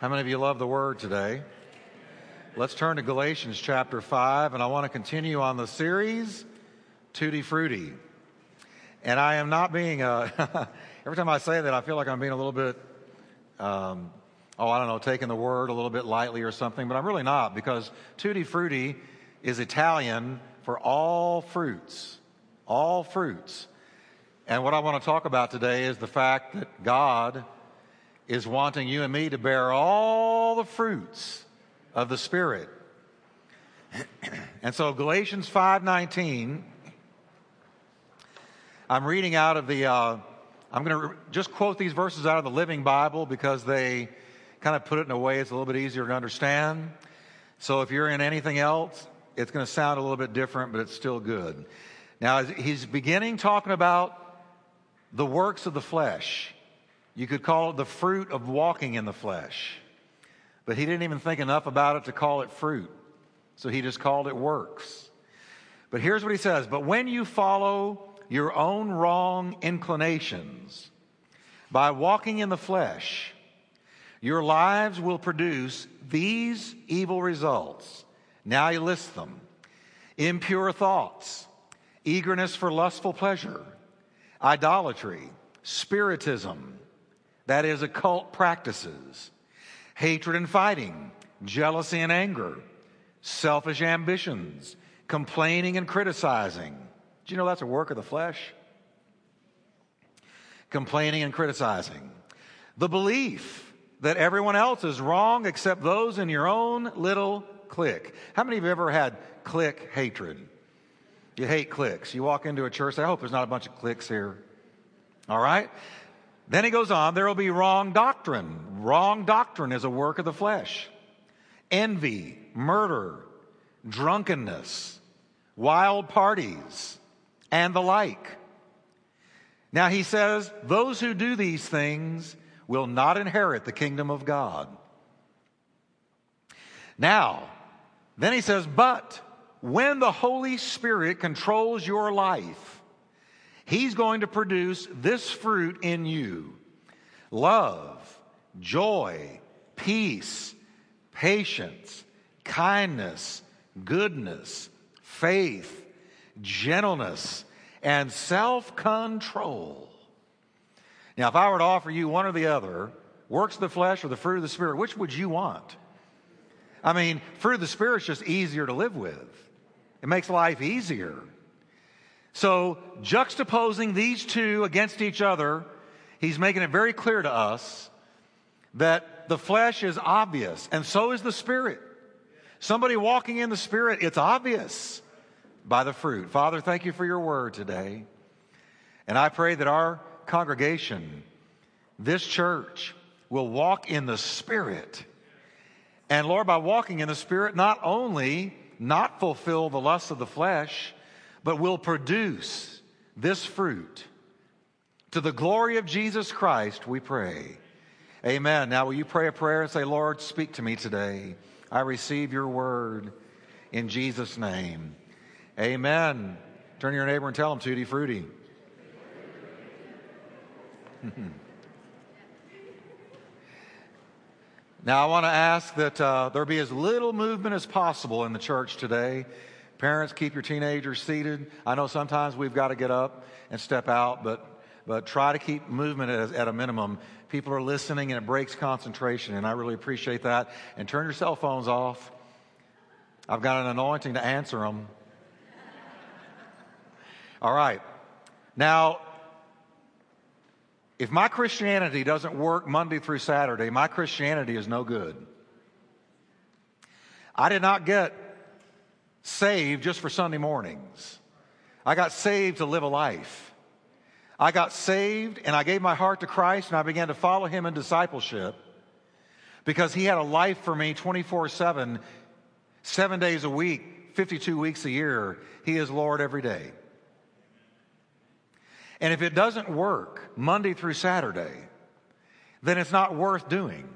How many of you love the word today? Let's turn to Galatians chapter 5, and I want to continue on the series, Tutti Frutti. And I am not being, uh, every time I say that, I feel like I'm being a little bit, um, oh, I don't know, taking the word a little bit lightly or something, but I'm really not because Tutti Frutti is Italian for all fruits. All fruits. And what I want to talk about today is the fact that God is wanting you and me to bear all the fruits of the Spirit. and so Galatians 5:19 I'm reading out of the uh, I'm going to re- just quote these verses out of the Living Bible because they kind of put it in a way it's a little bit easier to understand. So if you're in anything else, it's going to sound a little bit different, but it's still good. Now, he's beginning talking about the works of the flesh. You could call it the fruit of walking in the flesh. But he didn't even think enough about it to call it fruit. So he just called it works. But here's what he says But when you follow your own wrong inclinations by walking in the flesh, your lives will produce these evil results. Now he lists them impure thoughts, eagerness for lustful pleasure, idolatry, spiritism that is, occult practices, hatred and fighting, jealousy and anger, selfish ambitions, complaining and criticizing. Do you know that's a work of the flesh? Complaining and criticizing. The belief that everyone else is wrong except those in your own little clique. How many of you ever had clique hatred? You hate cliques. You walk into a church, I hope there's not a bunch of cliques here. All right? Then he goes on, there will be wrong doctrine. Wrong doctrine is a work of the flesh. Envy, murder, drunkenness, wild parties, and the like. Now he says, those who do these things will not inherit the kingdom of God. Now, then he says, but when the Holy Spirit controls your life, He's going to produce this fruit in you love, joy, peace, patience, kindness, goodness, faith, gentleness, and self control. Now, if I were to offer you one or the other, works of the flesh or the fruit of the Spirit, which would you want? I mean, fruit of the Spirit is just easier to live with, it makes life easier. So, juxtaposing these two against each other, he's making it very clear to us that the flesh is obvious, and so is the spirit. Somebody walking in the spirit, it's obvious by the fruit. Father, thank you for your word today. And I pray that our congregation, this church, will walk in the spirit. And Lord, by walking in the spirit, not only not fulfill the lusts of the flesh, but will produce this fruit. To the glory of Jesus Christ, we pray. Amen. Now, will you pray a prayer and say, Lord, speak to me today? I receive your word in Jesus' name. Amen. Turn to your neighbor and tell him, Tutti Frutti. now, I want to ask that uh, there be as little movement as possible in the church today. Parents, keep your teenagers seated. I know sometimes we've got to get up and step out, but, but try to keep movement at, at a minimum. People are listening and it breaks concentration, and I really appreciate that. And turn your cell phones off. I've got an anointing to answer them. All right. Now, if my Christianity doesn't work Monday through Saturday, my Christianity is no good. I did not get saved just for Sunday mornings. I got saved to live a life. I got saved and I gave my heart to Christ and I began to follow him in discipleship because he had a life for me 24 7, seven days a week, 52 weeks a year. He is Lord every day. And if it doesn't work Monday through Saturday, then it's not worth doing.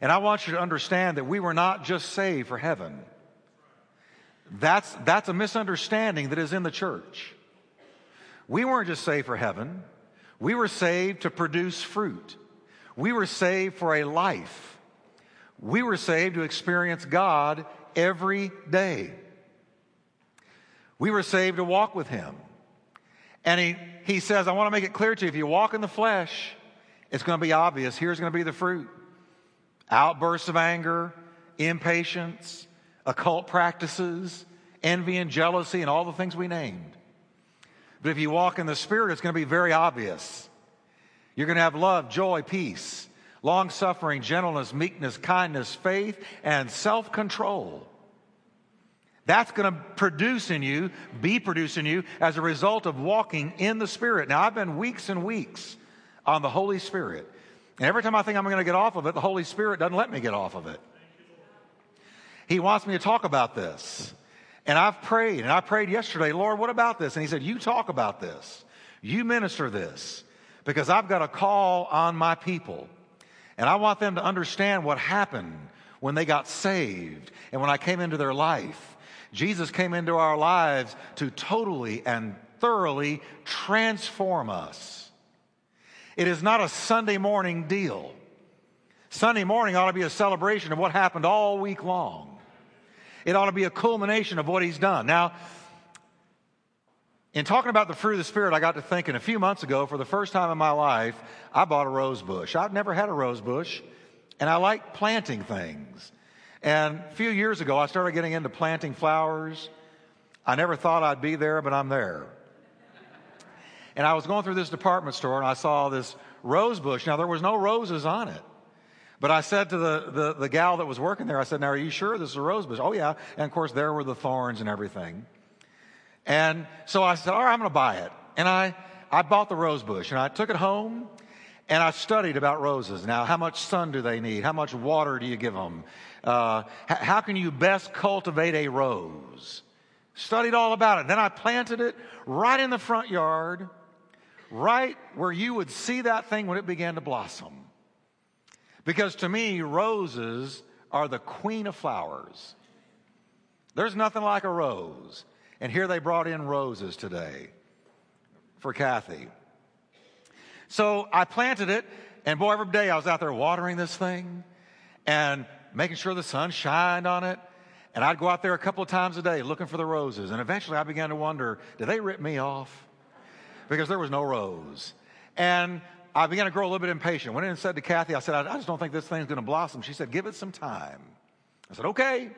And I want you to understand that we were not just saved for heaven. That's, that's a misunderstanding that is in the church. We weren't just saved for heaven, we were saved to produce fruit. We were saved for a life We were saved to experience God every day. We were saved to walk with Him. And He, he says, I want to make it clear to you if you walk in the flesh, it's going to be obvious. Here's going to be the fruit outbursts of anger, impatience, occult practices, envy and jealousy, and all the things we named. But if you walk in the Spirit, it's going to be very obvious. You're going to have love, joy, peace, long suffering, gentleness, meekness, kindness, faith, and self control. That's going to produce in you, be produced in you as a result of walking in the Spirit. Now, I've been weeks and weeks on the Holy Spirit. And every time I think I'm going to get off of it, the Holy Spirit doesn't let me get off of it. He wants me to talk about this. And I've prayed, and I prayed yesterday, Lord, what about this? And He said, You talk about this. You minister this because I've got a call on my people. And I want them to understand what happened when they got saved and when I came into their life. Jesus came into our lives to totally and thoroughly transform us. It is not a Sunday morning deal. Sunday morning ought to be a celebration of what happened all week long. It ought to be a culmination of what he's done. Now, in talking about the fruit of the Spirit, I got to thinking a few months ago, for the first time in my life, I bought a rose bush. I've never had a rose bush, and I like planting things. And a few years ago, I started getting into planting flowers. I never thought I'd be there, but I'm there. And I was going through this department store and I saw this rose bush. Now, there was no roses on it. But I said to the, the, the gal that was working there, I said, Now, are you sure this is a rose bush? Oh, yeah. And of course, there were the thorns and everything. And so I said, all right, I'm going to buy it. And I, I bought the rose bush and I took it home and I studied about roses. Now, how much sun do they need? How much water do you give them? Uh, how can you best cultivate a rose? Studied all about it. Then I planted it right in the front yard, right where you would see that thing when it began to blossom. Because to me, roses are the queen of flowers. There's nothing like a rose. And here they brought in roses today for Kathy. So I planted it, and boy, every day I was out there watering this thing and making sure the sun shined on it. And I'd go out there a couple of times a day looking for the roses. And eventually I began to wonder, did they rip me off? Because there was no rose. And I began to grow a little bit impatient. Went in and said to Kathy, I said, I just don't think this thing's going to blossom. She said, give it some time. I said, okay.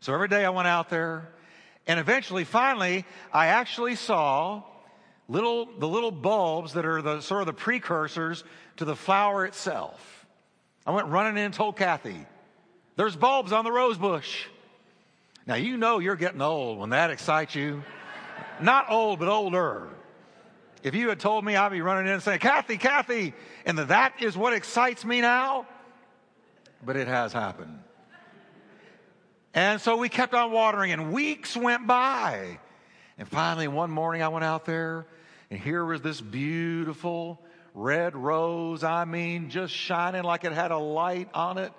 So every day I went out there and eventually, finally, I actually saw little, the little bulbs that are the sort of the precursors to the flower itself. I went running in and told Kathy, there's bulbs on the rose bush. Now, you know you're getting old when that excites you. Not old, but older. If you had told me, I'd be running in and saying, Kathy, Kathy, and that is what excites me now. But it has happened. And so we kept on watering, and weeks went by. And finally, one morning I went out there, and here was this beautiful red rose. I mean, just shining like it had a light on it.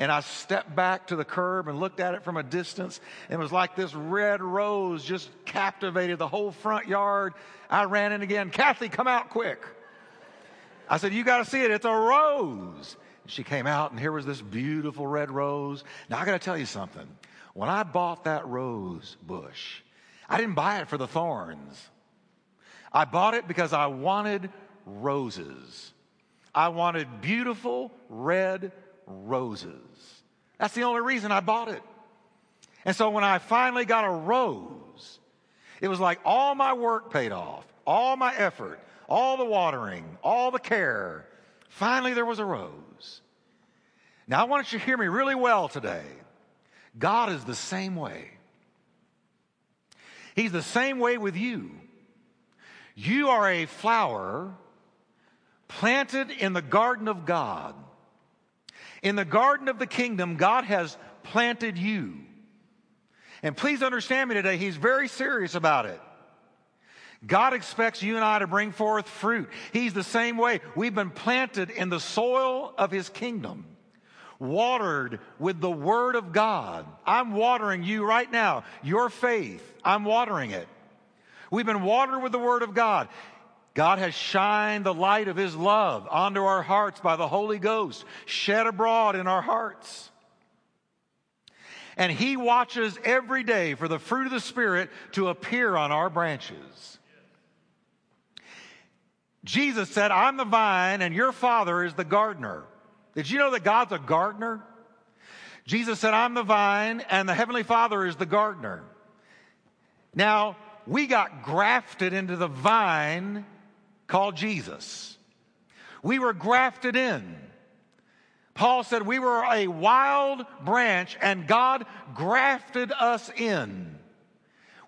And I stepped back to the curb and looked at it from a distance. And it was like this red rose just captivated the whole front yard. I ran in again. Kathy, come out quick. I said, You got to see it. It's a rose. She came out, and here was this beautiful red rose. Now, I got to tell you something. When I bought that rose bush, I didn't buy it for the thorns. I bought it because I wanted roses. I wanted beautiful red roses. That's the only reason I bought it. And so when I finally got a rose, it was like all my work paid off, all my effort, all the watering, all the care. Finally, there was a rose. Now, I want you to hear me really well today. God is the same way. He's the same way with you. You are a flower planted in the garden of God. In the garden of the kingdom, God has planted you. And please understand me today, He's very serious about it. God expects you and I to bring forth fruit. He's the same way. We've been planted in the soil of His kingdom watered with the Word of God. I'm watering you right now. Your faith, I'm watering it. We've been watered with the Word of God. God has shined the light of His love onto our hearts by the Holy Ghost, shed abroad in our hearts. And He watches every day for the fruit of the Spirit to appear on our branches. Jesus said, I'm the vine and your Father is the gardener. Did you know that God's a gardener? Jesus said, I'm the vine and the Heavenly Father is the gardener. Now, we got grafted into the vine called Jesus. We were grafted in. Paul said we were a wild branch and God grafted us in.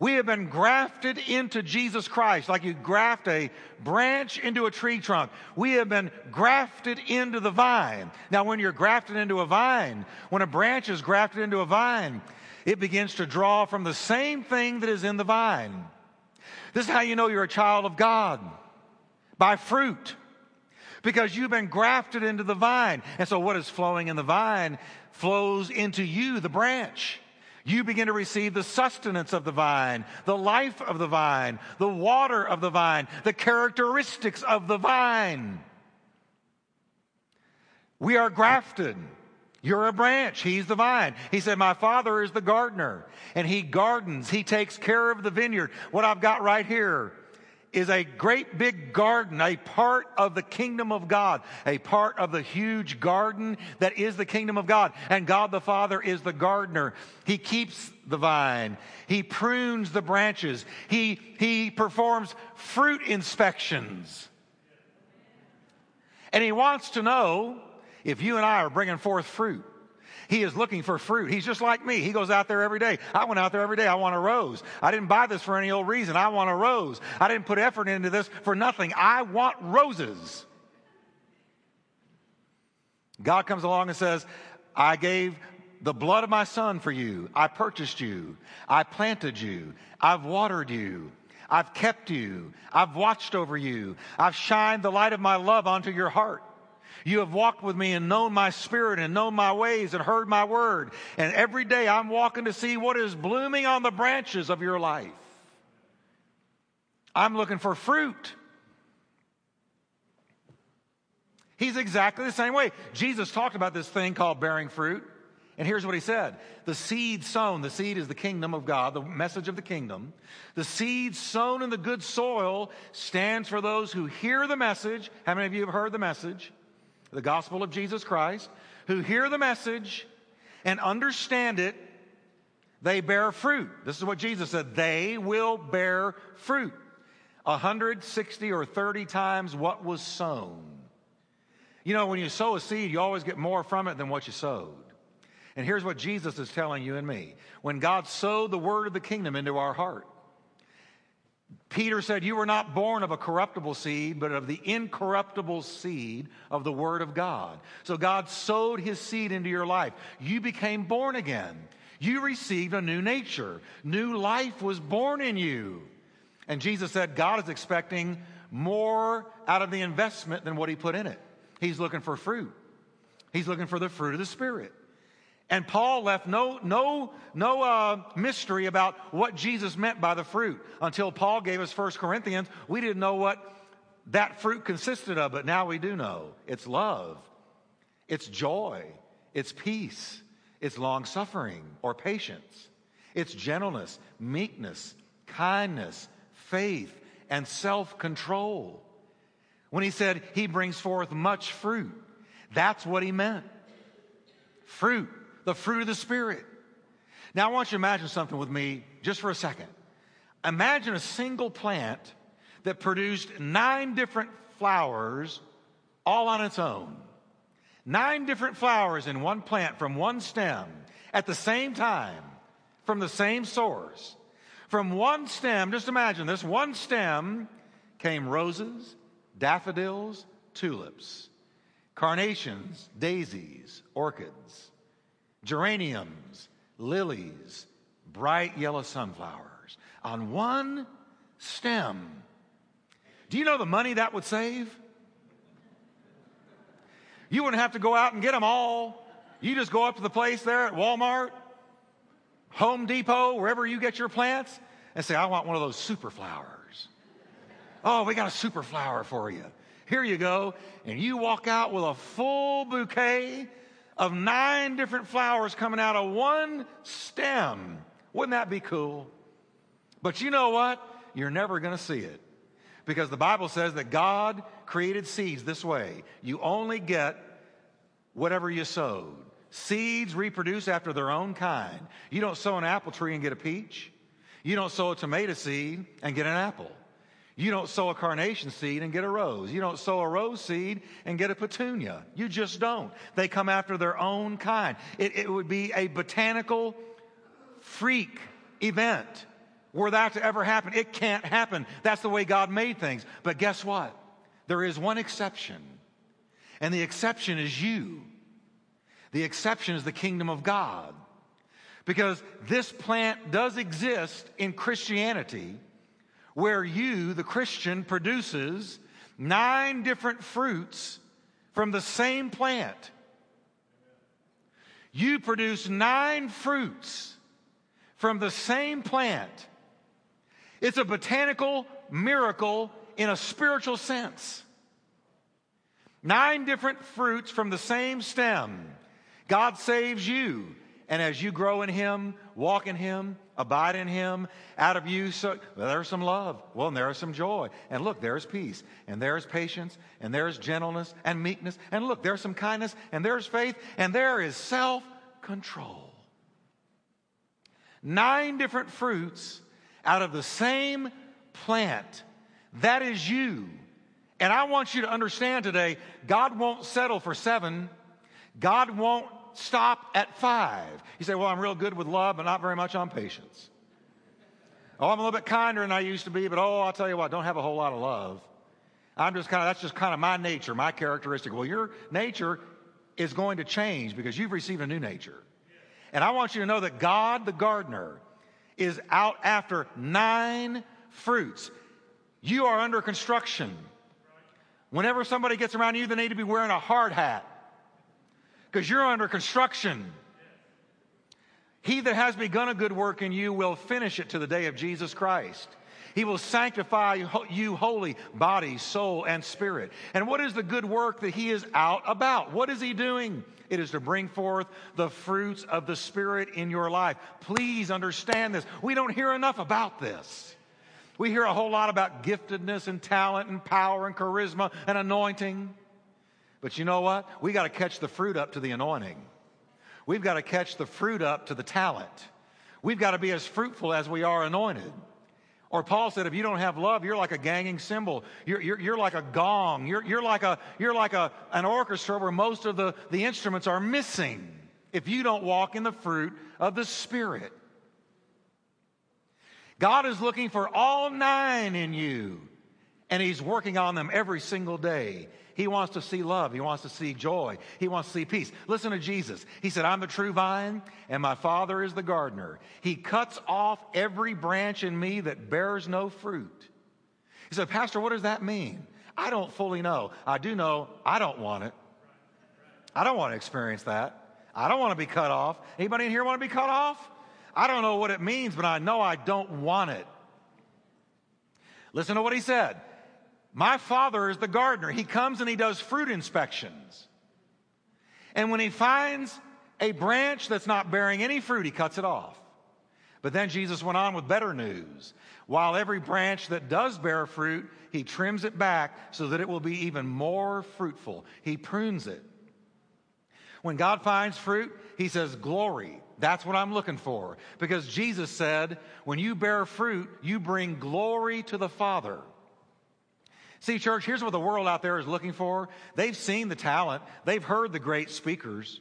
We have been grafted into Jesus Christ, like you graft a branch into a tree trunk. We have been grafted into the vine. Now, when you're grafted into a vine, when a branch is grafted into a vine, it begins to draw from the same thing that is in the vine. This is how you know you're a child of God by fruit because you've been grafted into the vine. And so, what is flowing in the vine flows into you, the branch. You begin to receive the sustenance of the vine, the life of the vine, the water of the vine, the characteristics of the vine. We are grafted. You're a branch. He's the vine. He said, My father is the gardener, and he gardens. He takes care of the vineyard. What I've got right here is a great big garden, a part of the kingdom of God, a part of the huge garden that is the kingdom of God. And God the Father is the gardener. He keeps the vine. He prunes the branches. He, he performs fruit inspections. And he wants to know if you and I are bringing forth fruit. He is looking for fruit. He's just like me. He goes out there every day. I went out there every day. I want a rose. I didn't buy this for any old reason. I want a rose. I didn't put effort into this for nothing. I want roses. God comes along and says, I gave the blood of my son for you. I purchased you. I planted you. I've watered you. I've kept you. I've watched over you. I've shined the light of my love onto your heart. You have walked with me and known my spirit and known my ways and heard my word. And every day I'm walking to see what is blooming on the branches of your life. I'm looking for fruit. He's exactly the same way. Jesus talked about this thing called bearing fruit. And here's what he said The seed sown, the seed is the kingdom of God, the message of the kingdom. The seed sown in the good soil stands for those who hear the message. How many of you have heard the message? The gospel of Jesus Christ, who hear the message and understand it, they bear fruit. This is what Jesus said they will bear fruit. 160 or 30 times what was sown. You know, when you sow a seed, you always get more from it than what you sowed. And here's what Jesus is telling you and me. When God sowed the word of the kingdom into our heart, Peter said, You were not born of a corruptible seed, but of the incorruptible seed of the Word of God. So God sowed His seed into your life. You became born again. You received a new nature. New life was born in you. And Jesus said, God is expecting more out of the investment than what He put in it. He's looking for fruit, He's looking for the fruit of the Spirit. And Paul left no, no, no uh, mystery about what Jesus meant by the fruit. Until Paul gave us 1 Corinthians, we didn't know what that fruit consisted of, but now we do know. It's love, it's joy, it's peace, it's long suffering or patience, it's gentleness, meekness, kindness, faith, and self control. When he said he brings forth much fruit, that's what he meant. Fruit the fruit of the Spirit. Now, I want you to imagine something with me just for a second. Imagine a single plant that produced nine different flowers all on its own. Nine different flowers in one plant from one stem at the same time from the same source. From one stem, just imagine this one stem came roses, daffodils, tulips, carnations, daisies, orchids geraniums, lilies, bright yellow sunflowers on one stem. Do you know the money that would save? You wouldn't have to go out and get them all. You just go up to the place there at Walmart, Home Depot, wherever you get your plants, and say, I want one of those super flowers. Oh, we got a super flower for you. Here you go. And you walk out with a full bouquet of nine different flowers coming out of one stem. Wouldn't that be cool? But you know what? You're never going to see it. Because the Bible says that God created seeds this way. You only get whatever you sowed. Seeds reproduce after their own kind. You don't sow an apple tree and get a peach. You don't sow a tomato seed and get an apple. You don't sow a carnation seed and get a rose. You don't sow a rose seed and get a petunia. You just don't. They come after their own kind. It, it would be a botanical freak event were that to ever happen. It can't happen. That's the way God made things. But guess what? There is one exception. And the exception is you. The exception is the kingdom of God. Because this plant does exist in Christianity where you, the Christian, produces nine different fruits from the same plant. You produce nine fruits from the same plant. It's a botanical miracle in a spiritual sense. Nine different fruits from the same stem. God saves you. And as you grow in Him, walk in Him, abide in Him, out of you, so well, there's some love. Well, and there is some joy. And look, there's peace. And there's patience. And there's gentleness and meekness. And look, there's some kindness. And there's faith. And there is self control. Nine different fruits out of the same plant. That is you. And I want you to understand today God won't settle for seven, God won't stop at five. You say, Well, I'm real good with love, but not very much on patience. Oh, I'm a little bit kinder than I used to be, but oh, I'll tell you what, don't have a whole lot of love. I'm just kind of, that's just kind of my nature, my characteristic. Well, your nature is going to change because you've received a new nature. And I want you to know that God, the gardener, is out after nine fruits. You are under construction. Whenever somebody gets around you, they need to be wearing a hard hat because you're under construction. He that has begun a good work in you will finish it to the day of Jesus Christ. He will sanctify you holy, body, soul, and spirit. And what is the good work that he is out about? What is he doing? It is to bring forth the fruits of the Spirit in your life. Please understand this. We don't hear enough about this. We hear a whole lot about giftedness and talent and power and charisma and anointing. But you know what? We got to catch the fruit up to the anointing. We've got to catch the fruit up to the talent. We've got to be as fruitful as we are anointed. Or Paul said, if you don't have love, you're like a ganging cymbal. You're, you're, you're like a gong. You're, you're like, a, you're like a, an orchestra where most of the, the instruments are missing if you don't walk in the fruit of the Spirit. God is looking for all nine in you, and He's working on them every single day. He wants to see love. He wants to see joy. He wants to see peace. Listen to Jesus. He said, I'm the true vine, and my Father is the gardener. He cuts off every branch in me that bears no fruit. He said, Pastor, what does that mean? I don't fully know. I do know I don't want it. I don't want to experience that. I don't want to be cut off. Anybody in here want to be cut off? I don't know what it means, but I know I don't want it. Listen to what he said. My father is the gardener. He comes and he does fruit inspections. And when he finds a branch that's not bearing any fruit, he cuts it off. But then Jesus went on with better news. While every branch that does bear fruit, he trims it back so that it will be even more fruitful. He prunes it. When God finds fruit, he says, Glory. That's what I'm looking for. Because Jesus said, When you bear fruit, you bring glory to the Father. See, church, here's what the world out there is looking for. They've seen the talent, they've heard the great speakers,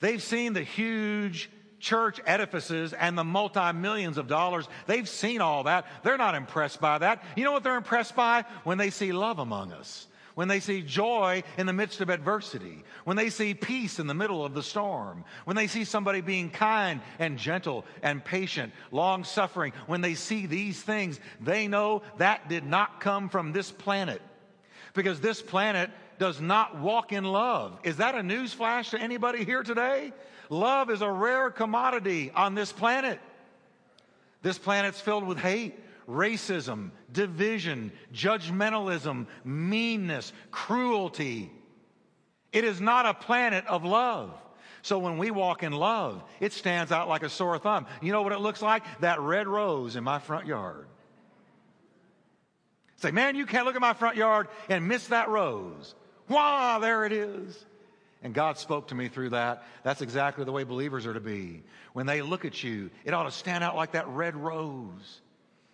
they've seen the huge church edifices and the multi millions of dollars. They've seen all that. They're not impressed by that. You know what they're impressed by? When they see love among us when they see joy in the midst of adversity, when they see peace in the middle of the storm, when they see somebody being kind and gentle and patient, long suffering, when they see these things, they know that did not come from this planet. Because this planet does not walk in love. Is that a news flash to anybody here today? Love is a rare commodity on this planet. This planet's filled with hate racism, division, judgmentalism, meanness, cruelty. It is not a planet of love. So when we walk in love, it stands out like a sore thumb. You know what it looks like? That red rose in my front yard. Say, man, you can't look at my front yard and miss that rose. Wow, there it is. And God spoke to me through that. That's exactly the way believers are to be. When they look at you, it ought to stand out like that red rose.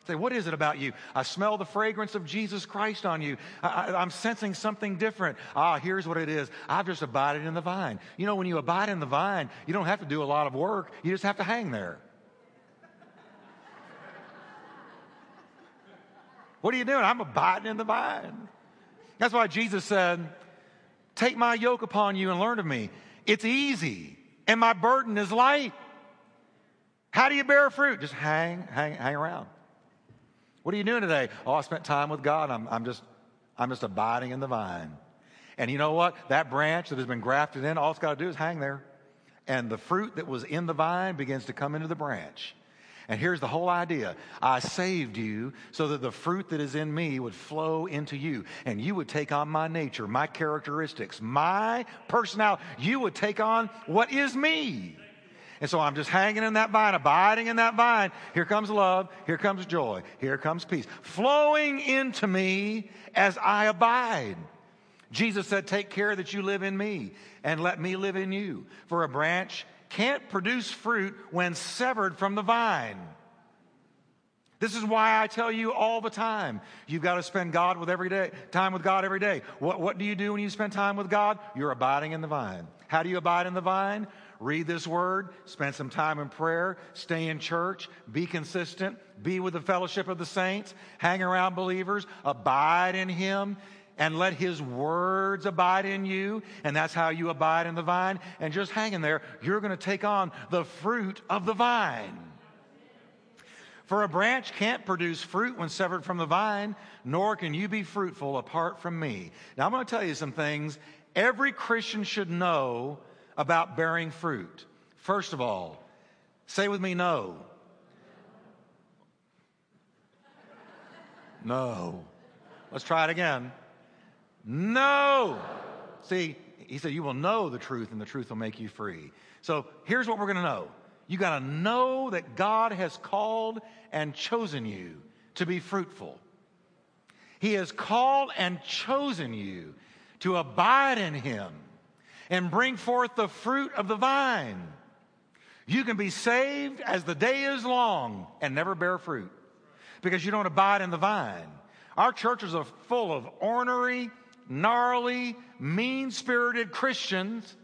Say, what is it about you? I smell the fragrance of Jesus Christ on you. I, am sensing something different. Ah, here's what it is. I've just abided in the vine. You know, when you abide in the vine, you don't have to do a lot of work. You just have to hang there. what are you doing? I'm abiding in the vine. That's why Jesus said, Take my yoke upon you and learn of me. It's easy, and my burden is light. How do you bear fruit? Just hang, hang, hang around. What are you doing today? Oh, I spent time with God. I'm, I'm just, I'm just abiding in the vine. And you know what? That branch that has been grafted in, all it's got to do is hang there. And the fruit that was in the vine begins to come into the branch. And here's the whole idea I saved you so that the fruit that is in me would flow into you, and you would take on my nature, my characteristics, my personality. You would take on what is me. And so I'm just hanging in that vine, abiding in that vine. Here comes love. Here comes joy. Here comes peace. Flowing into me as I abide. Jesus said, Take care that you live in me and let me live in you. For a branch can't produce fruit when severed from the vine. This is why I tell you all the time, you've got to spend God with every day, time with God every day. What, what do you do when you spend time with God? You're abiding in the vine. How do you abide in the vine? read this word, spend some time in prayer, stay in church, be consistent, be with the fellowship of the saints, hang around believers, abide in Him, and let His words abide in you. And that's how you abide in the vine. And just hanging there, you're going to take on the fruit of the vine. For a branch can't produce fruit when severed from the vine, nor can you be fruitful apart from me. Now, I'm going to tell you some things every Christian should know about bearing fruit. First of all, say with me, no. No. Let's try it again. No. See, he said, You will know the truth, and the truth will make you free. So here's what we're going to know you got to know that God has called and chosen you to be fruitful. He has called and chosen you to abide in Him and bring forth the fruit of the vine. You can be saved as the day is long and never bear fruit because you don't abide in the vine. Our churches are full of ornery, gnarly, mean spirited Christians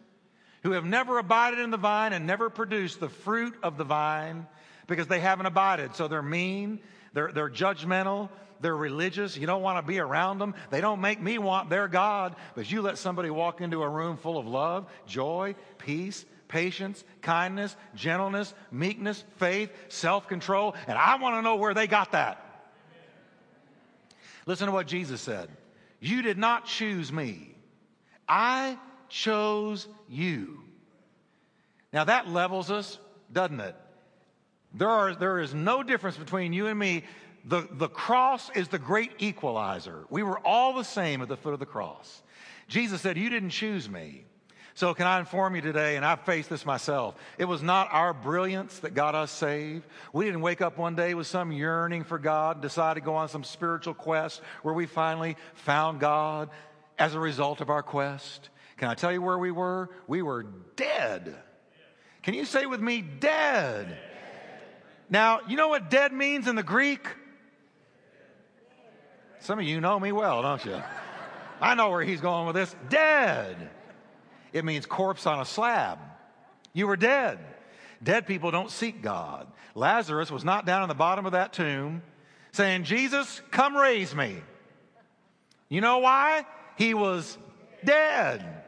who have never abided in the vine and never produced the fruit of the vine because they haven't abided. So they're mean, they're, they're judgmental, they're religious. You don't want to be around them. They don't make me want their God. But you let somebody walk into a room full of love, joy, peace, patience, kindness, gentleness, meekness, faith, self control, and I want to know where they got that. Listen to what Jesus said You did not choose me, I chose you. Now that levels us, doesn't it? There, are, there is no difference between you and me the, the cross is the great equalizer. We were all the same at the foot of the cross. Jesus said, You didn't choose me. So, can I inform you today, and I've faced this myself, it was not our brilliance that got us saved. We didn't wake up one day with some yearning for God, decide to go on some spiritual quest where we finally found God as a result of our quest. Can I tell you where we were? We were dead. Can you say with me, dead? Now, you know what dead means in the Greek? Some of you know me well, don't you? I know where he's going with this. Dead. It means corpse on a slab. You were dead. Dead people don't seek God. Lazarus was not down in the bottom of that tomb saying, Jesus, come raise me. You know why? He was dead.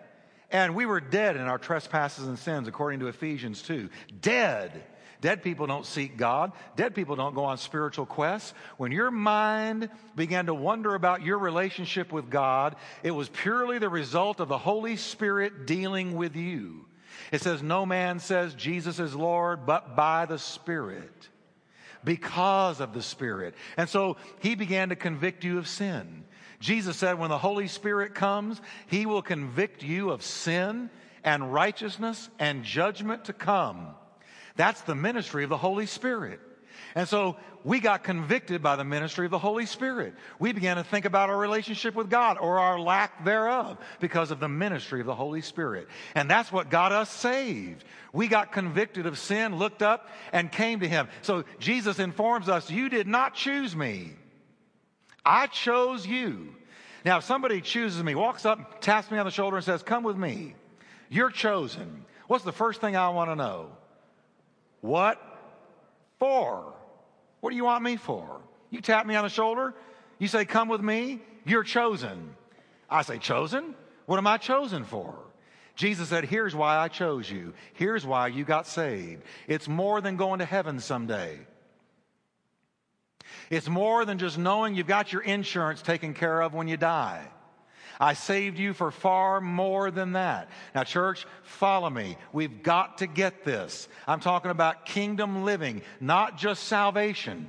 And we were dead in our trespasses and sins, according to Ephesians 2. Dead. Dead people don't seek God. Dead people don't go on spiritual quests. When your mind began to wonder about your relationship with God, it was purely the result of the Holy Spirit dealing with you. It says, No man says Jesus is Lord but by the Spirit. because of the Spirit. And so he began to convict you of sin. Jesus said, when the Holy Spirit comes, he will convict you of sin and righteousness and judgment to come. That's the ministry of the Holy Spirit. And so we got convicted by the ministry of the Holy Spirit. We began to think about our relationship with God or our lack thereof because of the ministry of the Holy Spirit. And that's what got us saved. We got convicted of sin, looked up, and came to Him. So Jesus informs us, You did not choose me. I chose you. Now, if somebody chooses me, walks up, taps me on the shoulder, and says, Come with me, you're chosen. What's the first thing I want to know? What for? What do you want me for? You tap me on the shoulder, you say, Come with me, you're chosen. I say, Chosen? What am I chosen for? Jesus said, Here's why I chose you. Here's why you got saved. It's more than going to heaven someday. It's more than just knowing you've got your insurance taken care of when you die. I saved you for far more than that. Now, church, follow me. We've got to get this. I'm talking about kingdom living, not just salvation.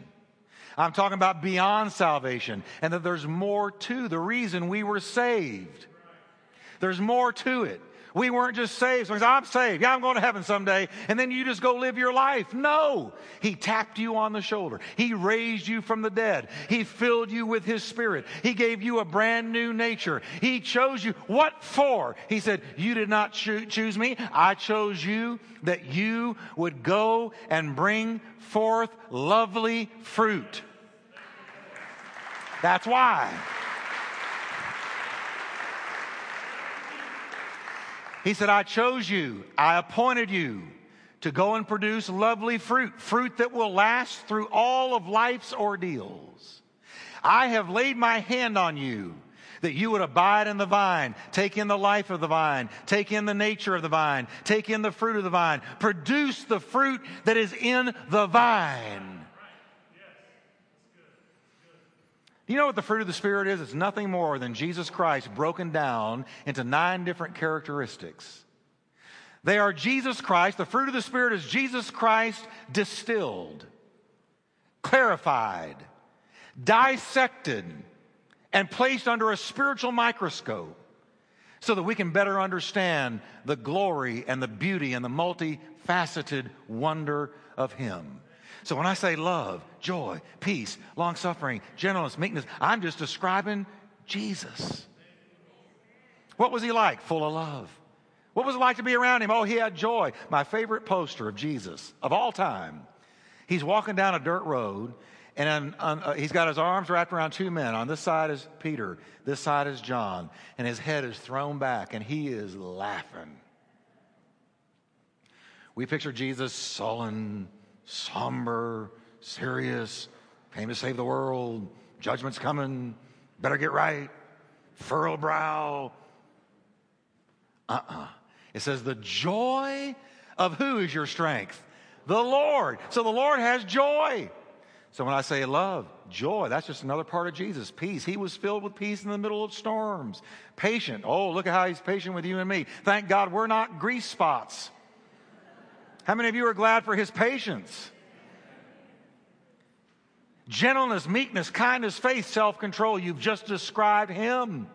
I'm talking about beyond salvation and that there's more to the reason we were saved. There's more to it. We weren't just saved. So I'm saved. Yeah, I'm going to heaven someday. And then you just go live your life. No. He tapped you on the shoulder. He raised you from the dead. He filled you with His Spirit. He gave you a brand new nature. He chose you. What for? He said, You did not cho- choose me. I chose you that you would go and bring forth lovely fruit. That's why. He said, I chose you, I appointed you to go and produce lovely fruit, fruit that will last through all of life's ordeals. I have laid my hand on you that you would abide in the vine, take in the life of the vine, take in the nature of the vine, take in the fruit of the vine, produce the fruit that is in the vine. Do you know what the fruit of the Spirit is? It's nothing more than Jesus Christ broken down into nine different characteristics. They are Jesus Christ. The fruit of the Spirit is Jesus Christ distilled, clarified, dissected, and placed under a spiritual microscope so that we can better understand the glory and the beauty and the multifaceted wonder of Him. So when I say love, joy, peace, long suffering, gentleness, meekness, I'm just describing Jesus. What was he like? Full of love. What was it like to be around him? Oh, he had joy. My favorite poster of Jesus of all time. He's walking down a dirt road, and on, uh, he's got his arms wrapped around two men. On this side is Peter, this side is John, and his head is thrown back, and he is laughing. We picture Jesus sullen, somber, serious, came to save the world, judgment's coming, better get right, furrow brow. Uh uh-uh. uh It says, the joy of who is your strength? The Lord. So the Lord has joy. So when I say love, joy, that's just another part of Jesus. Peace. He was filled with peace in the middle of storms. Patient. Oh, look at how he's patient with you and me. Thank God we're not grease spots. How many of you are glad for his patience? Gentleness, meekness, kindness, faith, self control. You've just described him.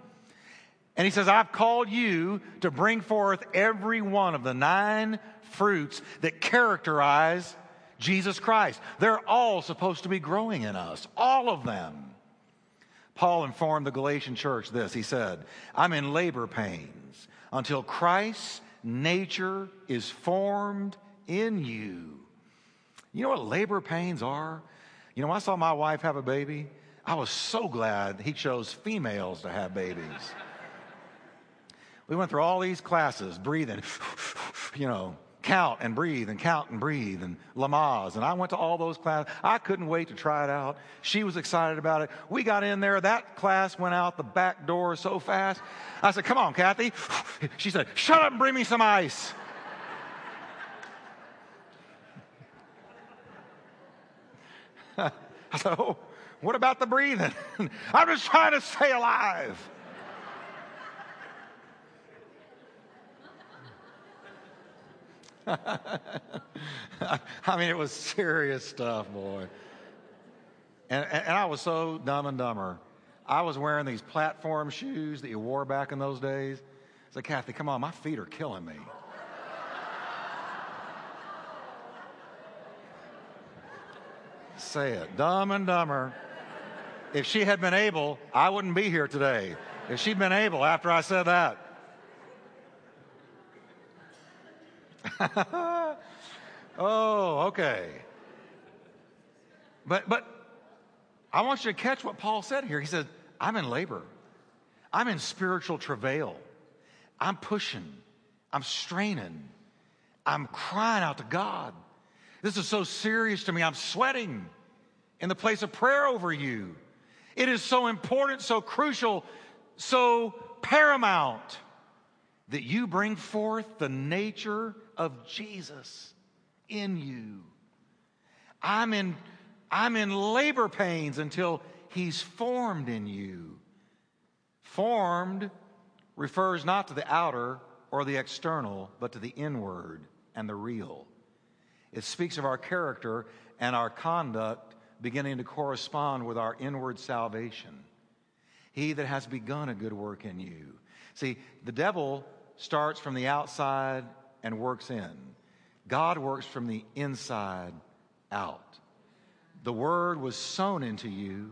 And he says, I've called you to bring forth every one of the nine fruits that characterize Jesus Christ. They're all supposed to be growing in us, all of them. Paul informed the Galatian church this. He said, I'm in labor pains until Christ's nature is formed in you. You know what labor pains are? You know, I saw my wife have a baby, I was so glad he chose females to have babies. we went through all these classes, breathing, you know, count and breathe and count and breathe and Lamaze. And I went to all those classes. I couldn't wait to try it out. She was excited about it. We got in there. That class went out the back door so fast. I said, Come on, Kathy. She said, Shut up and bring me some ice. I said, Oh, what about the breathing? I'm just trying to stay alive. I mean, it was serious stuff, boy. And, and, and I was so dumb and dumber. I was wearing these platform shoes that you wore back in those days. I said, Kathy, come on, my feet are killing me. Say it, dumb and dumber. If she had been able, I wouldn't be here today. If she'd been able after I said that. oh, okay. But but I want you to catch what Paul said here. He said, I'm in labor. I'm in spiritual travail. I'm pushing. I'm straining. I'm crying out to God. This is so serious to me. I'm sweating in the place of prayer over you. It is so important, so crucial, so paramount that you bring forth the nature of Jesus in you. I'm in, I'm in labor pains until he's formed in you. Formed refers not to the outer or the external, but to the inward and the real. It speaks of our character and our conduct beginning to correspond with our inward salvation. He that has begun a good work in you. See, the devil starts from the outside and works in. God works from the inside out. The word was sown into you,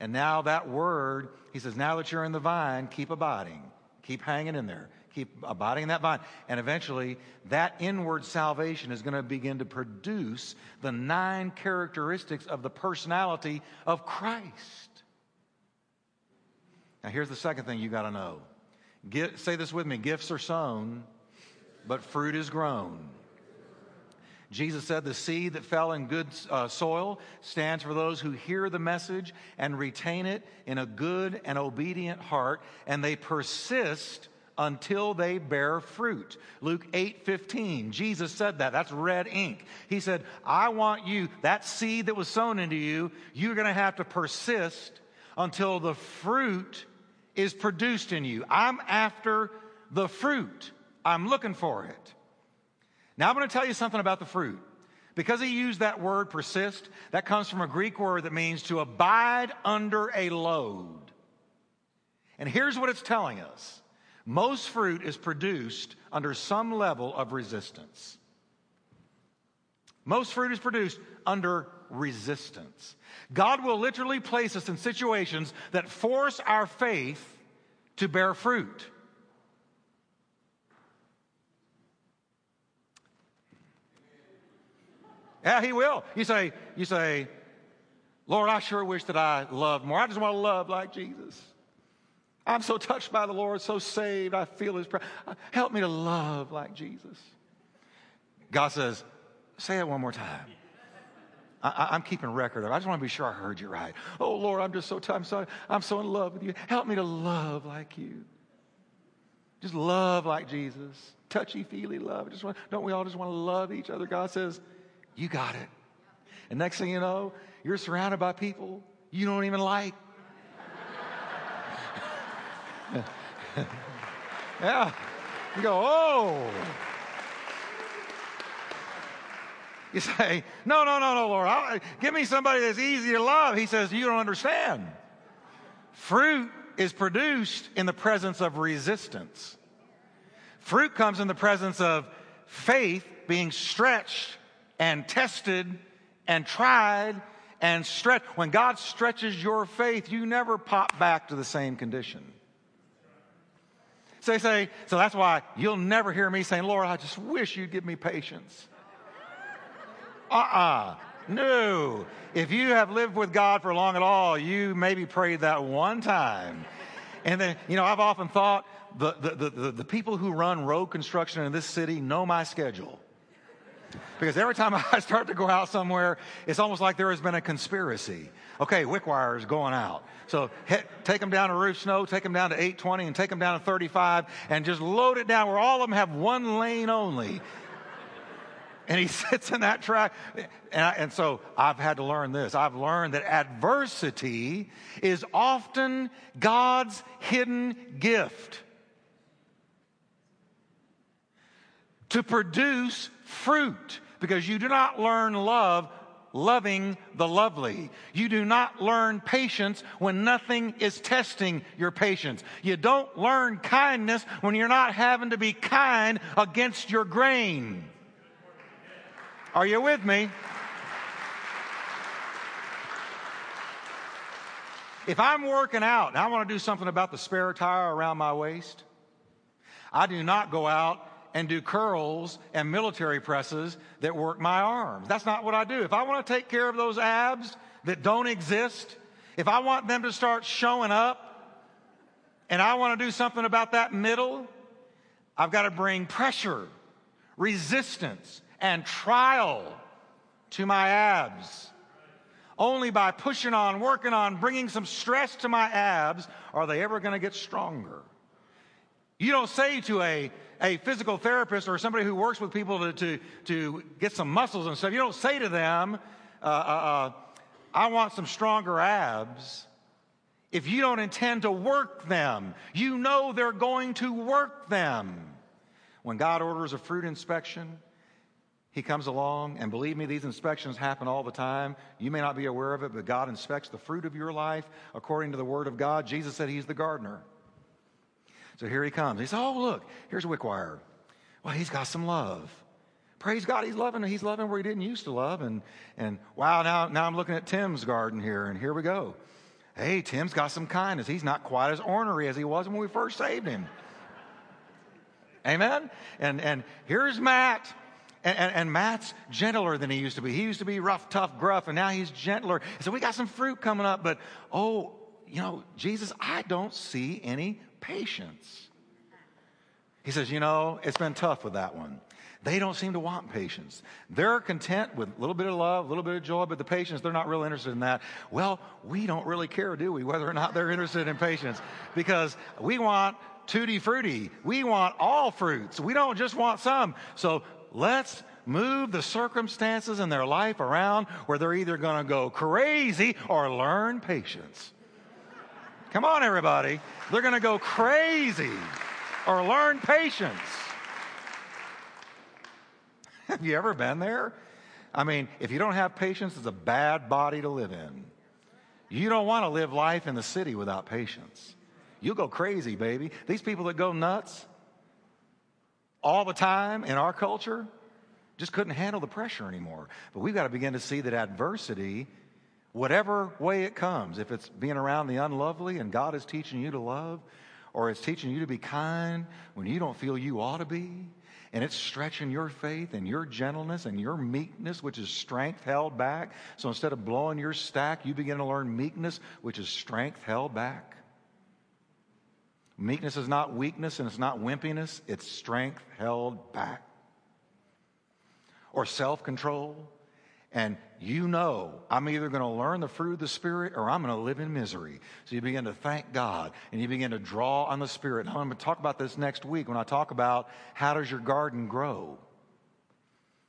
and now that word, he says, now that you're in the vine, keep abiding, keep hanging in there, keep abiding in that vine. And eventually, that inward salvation is going to begin to produce the nine characteristics of the personality of Christ. Now, here's the second thing you got to know. Get, say this with me gifts are sown, but fruit is grown. Jesus said, The seed that fell in good uh, soil stands for those who hear the message and retain it in a good and obedient heart, and they persist until they bear fruit. Luke 8 15, Jesus said that. That's red ink. He said, I want you, that seed that was sown into you, you're going to have to persist until the fruit is produced in you. I'm after the fruit, I'm looking for it. Now, I'm going to tell you something about the fruit. Because he used that word persist, that comes from a Greek word that means to abide under a load. And here's what it's telling us most fruit is produced under some level of resistance. Most fruit is produced under resistance. God will literally place us in situations that force our faith to bear fruit. Yeah, he will. You say, you say, Lord, I sure wish that I loved more. I just want to love like Jesus. I'm so touched by the Lord, so saved. I feel his prayer. Help me to love like Jesus. God says, say it one more time. I, am keeping record of it. I just want to be sure I heard you right. Oh, Lord, I'm just so I'm so, I'm so in love with you. Help me to love like you. Just love like Jesus. Touchy feely love. Just want, don't we all just want to love each other? God says, you got it. And next thing you know, you're surrounded by people you don't even like. Yeah. You go, oh. You say, no, no, no, no, Lord. I'll, give me somebody that's easy to love. He says, you don't understand. Fruit is produced in the presence of resistance. Fruit comes in the presence of faith being stretched and tested and tried and stretched. When God stretches your faith, you never pop back to the same condition. So they say, so that's why you'll never hear me saying, Lord, I just wish you'd give me patience. Uh uh-uh. uh No. If you have lived with God for long at all, you maybe prayed that one time. And then, you know, I've often thought the, the, the, the, people who run road construction in this city know my schedule. Because every time I start to go out somewhere, it's almost like there has been a conspiracy. Okay, Wickwire is going out. So hit, take them down to Rufe Snow, take them down to 820, and take them down to 35, and just load it down where all of them have one lane only. And he sits in that track. And, I, and so I've had to learn this. I've learned that adversity is often God's hidden gift to produce fruit because you do not learn love loving the lovely. You do not learn patience when nothing is testing your patience. You don't learn kindness when you're not having to be kind against your grain. Are you with me? If I'm working out and I want to do something about the spare tire around my waist, I do not go out and do curls and military presses that work my arms. That's not what I do. If I want to take care of those abs that don't exist, if I want them to start showing up, and I want to do something about that middle, I've got to bring pressure, resistance, and trial to my abs. Only by pushing on, working on, bringing some stress to my abs are they ever going to get stronger. You don't say to a, a physical therapist or somebody who works with people to, to, to get some muscles and stuff, you don't say to them, uh, uh, uh, I want some stronger abs. If you don't intend to work them, you know they're going to work them. When God orders a fruit inspection, he comes along, and believe me, these inspections happen all the time. You may not be aware of it, but God inspects the fruit of your life according to the Word of God. Jesus said He's the gardener. So here He comes. He says, Oh, look, here's Wickwire. Well, he's got some love. Praise God, he's loving he's loving where he didn't used to love. And and wow, now now I'm looking at Tim's garden here, and here we go. Hey, Tim's got some kindness. He's not quite as ornery as he was when we first saved him. Amen? And and here's Matt. And, and, and, Matt's gentler than he used to be. He used to be rough, tough, gruff, and now he's gentler. So we got some fruit coming up, but oh, you know, Jesus, I don't see any patience. He says, you know, it's been tough with that one. They don't seem to want patience. They're content with a little bit of love, a little bit of joy, but the patience, they're not really interested in that. Well, we don't really care, do we, whether or not they're interested in patience? Because we want tutti frutti. We want all fruits. We don't just want some. So Let's move the circumstances in their life around where they're either going to go crazy or learn patience. Come on, everybody. They're going to go crazy or learn patience. Have you ever been there? I mean, if you don't have patience, it's a bad body to live in. You don't want to live life in the city without patience. You'll go crazy, baby. These people that go nuts, all the time in our culture just couldn't handle the pressure anymore. But we've got to begin to see that adversity, whatever way it comes, if it's being around the unlovely and God is teaching you to love, or it's teaching you to be kind when you don't feel you ought to be, and it's stretching your faith and your gentleness and your meekness, which is strength held back. So instead of blowing your stack, you begin to learn meekness, which is strength held back. Meekness is not weakness and it's not wimpiness, it's strength held back. Or self control. And you know, I'm either going to learn the fruit of the Spirit or I'm going to live in misery. So you begin to thank God and you begin to draw on the Spirit. And I'm going to talk about this next week when I talk about how does your garden grow.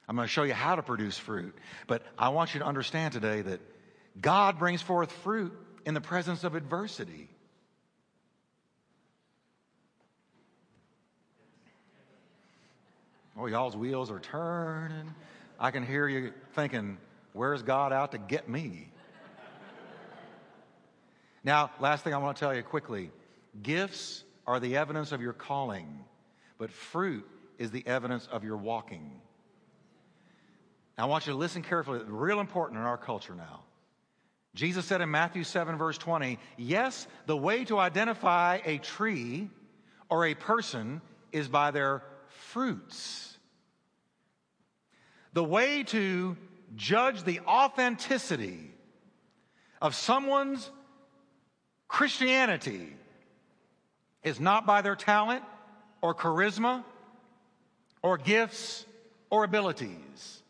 I'm going to show you how to produce fruit. But I want you to understand today that God brings forth fruit in the presence of adversity. Oh, y'all's wheels are turning. I can hear you thinking, where's God out to get me? now, last thing I want to tell you quickly gifts are the evidence of your calling, but fruit is the evidence of your walking. I want you to listen carefully. Real important in our culture now. Jesus said in Matthew 7, verse 20, Yes, the way to identify a tree or a person is by their fruits. The way to judge the authenticity of someone's Christianity is not by their talent or charisma or gifts or abilities.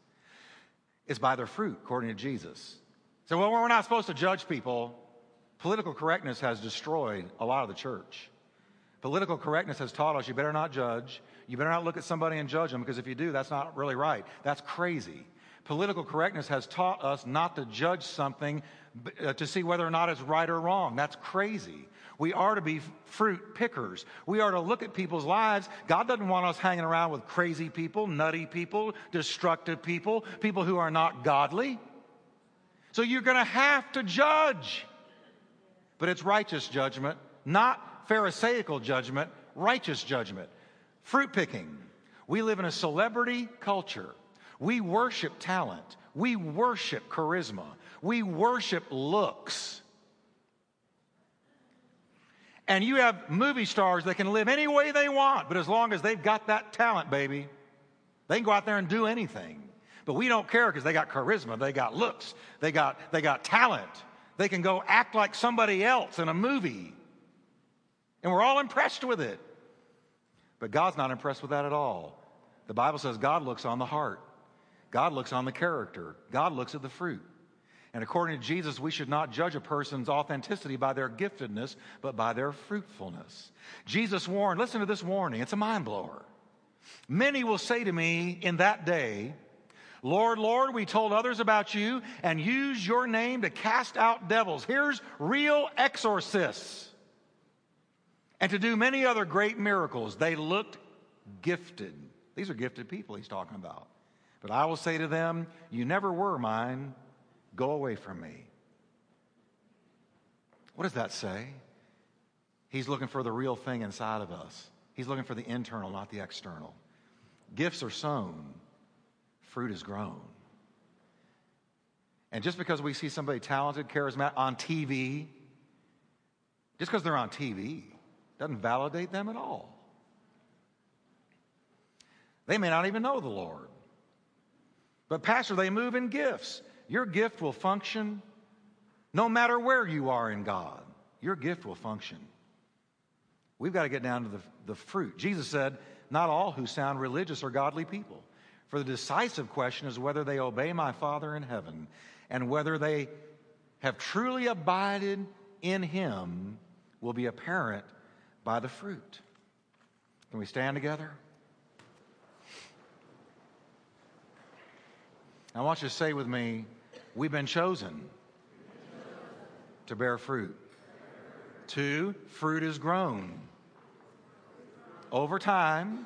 It's by their fruit, according to Jesus. So, when we're not supposed to judge people, political correctness has destroyed a lot of the church. Political correctness has taught us you better not judge. You better not look at somebody and judge them because if you do, that's not really right. That's crazy. Political correctness has taught us not to judge something uh, to see whether or not it's right or wrong. That's crazy. We are to be fruit pickers. We are to look at people's lives. God doesn't want us hanging around with crazy people, nutty people, destructive people, people who are not godly. So you're going to have to judge. But it's righteous judgment, Pharisaical judgment, righteous judgment. Fruit picking. We live in a celebrity culture. We worship talent. We worship charisma. We worship looks. And you have movie stars that can live any way they want, but as long as they've got that talent, baby, they can go out there and do anything. But we don't care because they got charisma, they got looks, they got, they got talent. They can go act like somebody else in a movie. And we're all impressed with it. But God's not impressed with that at all. The Bible says God looks on the heart, God looks on the character, God looks at the fruit. And according to Jesus, we should not judge a person's authenticity by their giftedness, but by their fruitfulness. Jesus warned, listen to this warning, it's a mind blower. Many will say to me in that day, Lord, Lord, we told others about you and used your name to cast out devils. Here's real exorcists. And to do many other great miracles. They looked gifted. These are gifted people he's talking about. But I will say to them, You never were mine. Go away from me. What does that say? He's looking for the real thing inside of us. He's looking for the internal, not the external. Gifts are sown, fruit is grown. And just because we see somebody talented, charismatic on TV, just because they're on TV, doesn't validate them at all. They may not even know the Lord. But, Pastor, they move in gifts. Your gift will function no matter where you are in God. Your gift will function. We've got to get down to the, the fruit. Jesus said, Not all who sound religious are godly people. For the decisive question is whether they obey my Father in heaven and whether they have truly abided in him will be apparent by the fruit. Can we stand together? I want you to say with me, we've been chosen to bear fruit. Two, fruit is grown over time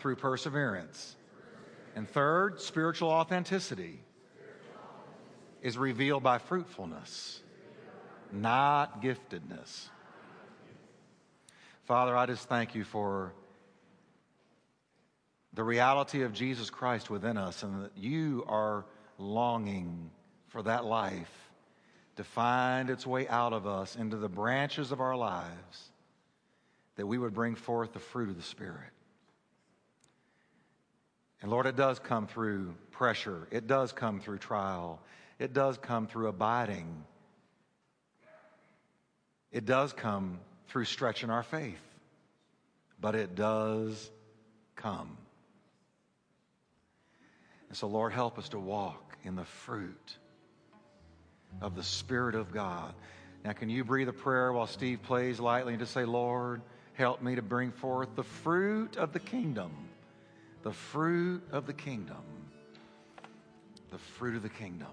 through perseverance. And third, spiritual authenticity is revealed by fruitfulness, not giftedness. Father, I just thank you for the reality of Jesus Christ within us and that you are longing for that life to find its way out of us into the branches of our lives, that we would bring forth the fruit of the Spirit. And Lord, it does come through pressure, it does come through trial, it does come through abiding, it does come through stretching our faith, but it does come. And so, Lord, help us to walk in the fruit of the Spirit of God. Now, can you breathe a prayer while Steve plays lightly and just say, Lord, help me to bring forth the fruit of the kingdom? The fruit of the kingdom. The fruit of the kingdom.